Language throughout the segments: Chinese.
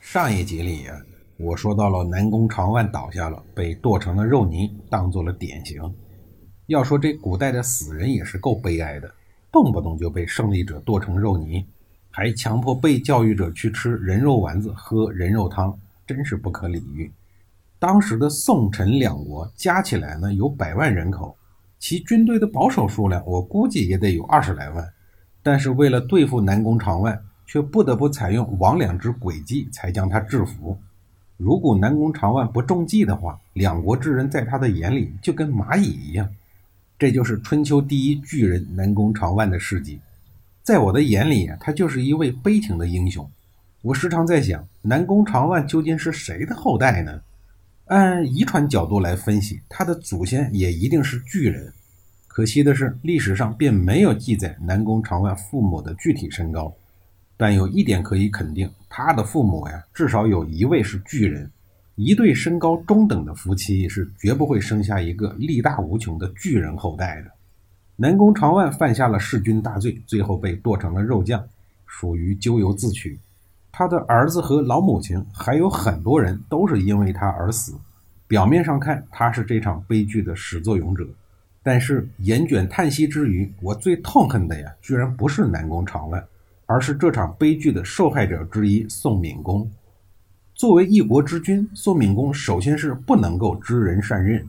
上一集里呀，我说到了南宫长万倒下了，被剁成了肉泥，当做了典型。要说这古代的死人也是够悲哀的，动不动就被胜利者剁成肉泥，还强迫被教育者去吃人肉丸子、喝人肉汤，真是不可理喻。当时的宋陈两国加起来呢有百万人口，其军队的保守数量我估计也得有二十来万，但是为了对付南宫长万。却不得不采用魍魉之诡计，才将他制服。如果南宫长万不中计的话，两国之人在他的眼里就跟蚂蚁一样。这就是春秋第一巨人南宫长万的事迹。在我的眼里，他就是一位悲情的英雄。我时常在想，南宫长万究竟是谁的后代呢？按遗传角度来分析，他的祖先也一定是巨人。可惜的是，历史上并没有记载南宫长万父母的具体身高。但有一点可以肯定，他的父母呀，至少有一位是巨人。一对身高中等的夫妻是绝不会生下一个力大无穷的巨人后代的。南宫长万犯下了弑君大罪，最后被剁成了肉酱，属于咎由自取。他的儿子和老母亲还有很多人都是因为他而死。表面上看，他是这场悲剧的始作俑者，但是严卷叹息之余，我最痛恨的呀，居然不是南宫长万。而是这场悲剧的受害者之一宋敏公。作为一国之君，宋敏公首先是不能够知人善任。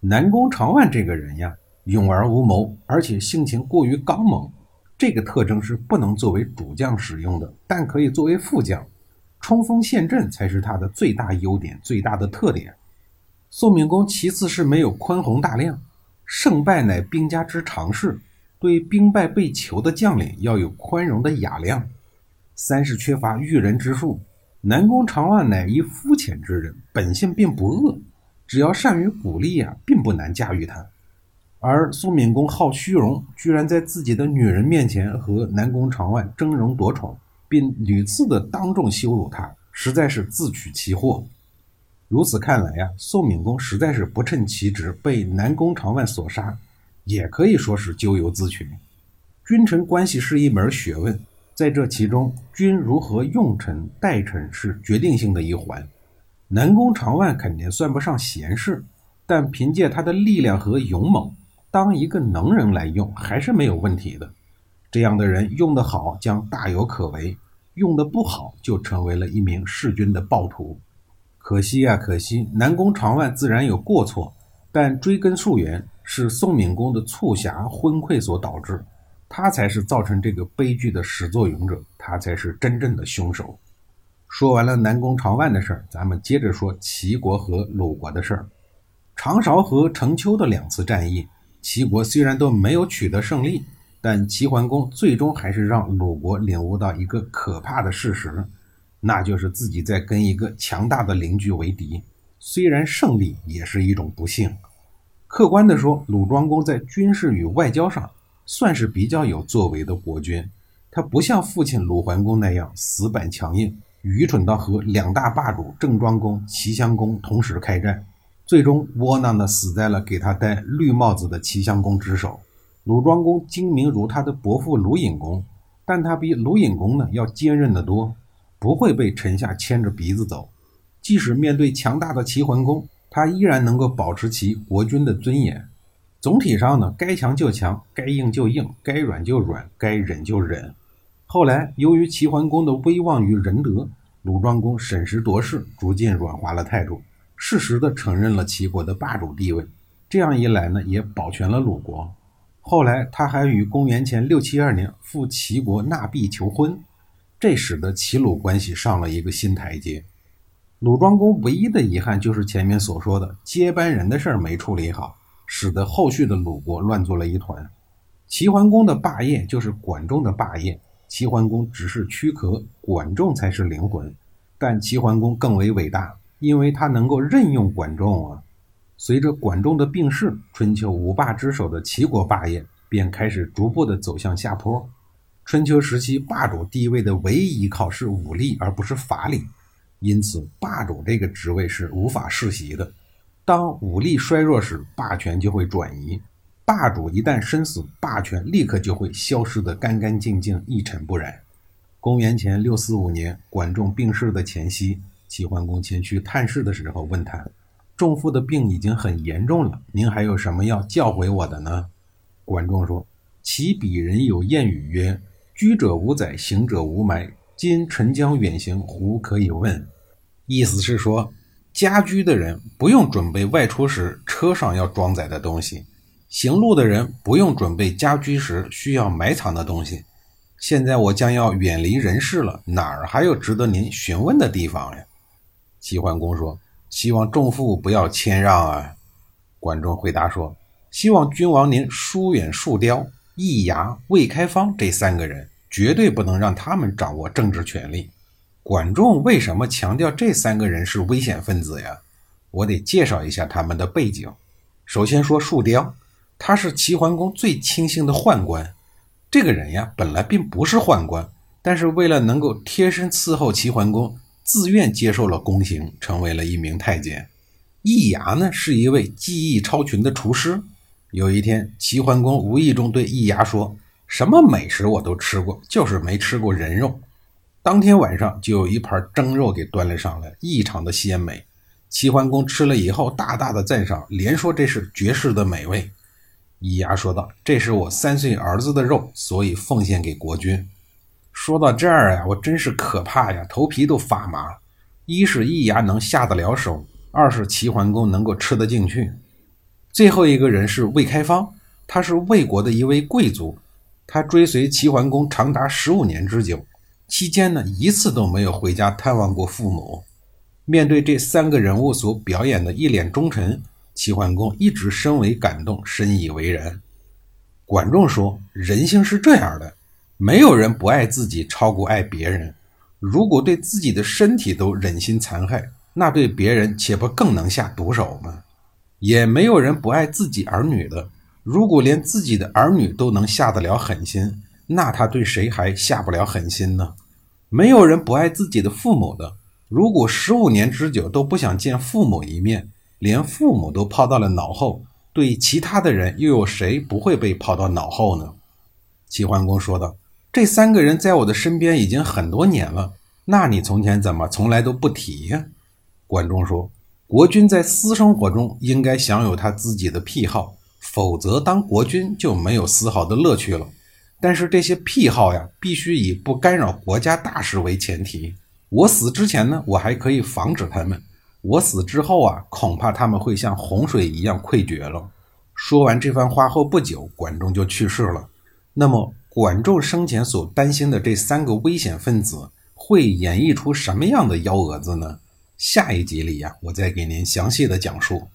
南宫长万这个人呀，勇而无谋，而且性情过于刚猛，这个特征是不能作为主将使用的，但可以作为副将，冲锋陷阵才是他的最大优点、最大的特点。宋敏公其次是没有宽宏大量，胜败乃兵家之常事。对兵败被囚的将领要有宽容的雅量。三是缺乏驭人之术。南宫长万乃一肤浅之人，本性并不恶，只要善于鼓励啊，并不难驾驭他。而宋敏公好虚荣，居然在自己的女人面前和南宫长万争荣夺宠，并屡次的当众羞辱他，实在是自取其祸。如此看来呀，宋敏公实在是不称其职，被南宫长万所杀。也可以说是咎由自取。君臣关系是一门学问，在这其中，君如何用臣待臣是决定性的一环。南宫长万肯定算不上贤士，但凭借他的力量和勇猛，当一个能人来用还是没有问题的。这样的人用得好，将大有可为；用得不好，就成为了一名弑君的暴徒。可惜啊，可惜！南宫长万自然有过错，但追根溯源。是宋敏公的促狭昏聩所导致，他才是造成这个悲剧的始作俑者，他才是真正的凶手。说完了南宫长万的事儿，咱们接着说齐国和鲁国的事儿。长勺和成丘的两次战役，齐国虽然都没有取得胜利，但齐桓公最终还是让鲁国领悟到一个可怕的事实，那就是自己在跟一个强大的邻居为敌，虽然胜利也是一种不幸。客观地说，鲁庄公在军事与外交上算是比较有作为的国君。他不像父亲鲁桓公那样死板强硬、愚蠢到和两大霸主郑庄公、齐襄公同时开战，最终窝囊地死在了给他戴绿帽子的齐襄公之手。鲁庄公精明如他的伯父鲁隐公，但他比鲁隐公呢要坚韧得多，不会被臣下牵着鼻子走。即使面对强大的齐桓公。他依然能够保持其国君的尊严。总体上呢，该强就强，该硬就硬，该软就软，该忍就忍。后来，由于齐桓公的威望与仁德，鲁庄公审时度势，逐渐软化了态度，适时的承认了齐国的霸主地位。这样一来呢，也保全了鲁国。后来，他还与公元前六七二年赴齐国纳币求婚，这使得齐鲁关系上了一个新台阶。鲁庄公唯一的遗憾就是前面所说的接班人的事儿没处理好，使得后续的鲁国乱作了一团。齐桓公的霸业就是管仲的霸业，齐桓公只是躯壳，管仲才是灵魂。但齐桓公更为伟大，因为他能够任用管仲啊。随着管仲的病逝，春秋五霸之首的齐国霸业便开始逐步的走向下坡。春秋时期霸主地位的唯一依靠是武力，而不是法力，因此霸主这个职位是无法世袭的。当武力衰弱时，霸权就会转移；霸主一旦身死，霸权立刻就会消失得干干净净、一尘不染。公元前六四五年，管仲病逝的前夕，齐桓公前去探视的时候，问他：“仲父的病已经很严重了，您还有什么要教诲我的呢？”管仲说：“齐鄙人有谚语曰：‘居者无宰，行者无埋。’今臣将远行，胡可以问？”意思是说。家居的人不用准备外出时车上要装载的东西，行路的人不用准备家居时需要埋藏的东西。现在我将要远离人世了，哪儿还有值得您询问的地方呀？齐桓公说：“希望仲父不要谦让啊。”管仲回答说：“希望君王您疏远树雕、易牙、魏开方这三个人，绝对不能让他们掌握政治权力。”管仲为什么强调这三个人是危险分子呀？我得介绍一下他们的背景。首先说树雕，他是齐桓公最亲信的宦官。这个人呀，本来并不是宦官，但是为了能够贴身伺候齐桓公，自愿接受了宫刑，成为了一名太监。易牙呢，是一位技艺超群的厨师。有一天，齐桓公无意中对易牙说：“什么美食我都吃过，就是没吃过人肉。”当天晚上就有一盘蒸肉给端了上来，异常的鲜美。齐桓公吃了以后，大大的赞赏，连说这是绝世的美味。易牙说道：“这是我三岁儿子的肉，所以奉献给国君。”说到这儿呀，我真是可怕呀，头皮都发麻。一是易牙能下得了手，二是齐桓公能够吃得进去。最后一个人是魏开方，他是魏国的一位贵族，他追随齐桓公长达十五年之久。期间呢，一次都没有回家探望过父母。面对这三个人物所表演的一脸忠诚，齐桓公一直深为感动，深以为然。管仲说：“人性是这样的，没有人不爱自己超过爱别人。如果对自己的身体都忍心残害，那对别人岂不更能下毒手吗？也没有人不爱自己儿女的。如果连自己的儿女都能下得了狠心。”那他对谁还下不了狠心呢？没有人不爱自己的父母的。如果十五年之久都不想见父母一面，连父母都抛到了脑后，对其他的人又有谁不会被抛到脑后呢？齐桓公说道：“这三个人在我的身边已经很多年了，那你从前怎么从来都不提呀？”管仲说：“国君在私生活中应该享有他自己的癖好，否则当国君就没有丝毫的乐趣了。”但是这些癖好呀，必须以不干扰国家大事为前提。我死之前呢，我还可以防止他们；我死之后啊，恐怕他们会像洪水一样溃决了。说完这番话后不久，管仲就去世了。那么，管仲生前所担心的这三个危险分子，会演绎出什么样的幺蛾子呢？下一集里呀，我再给您详细的讲述。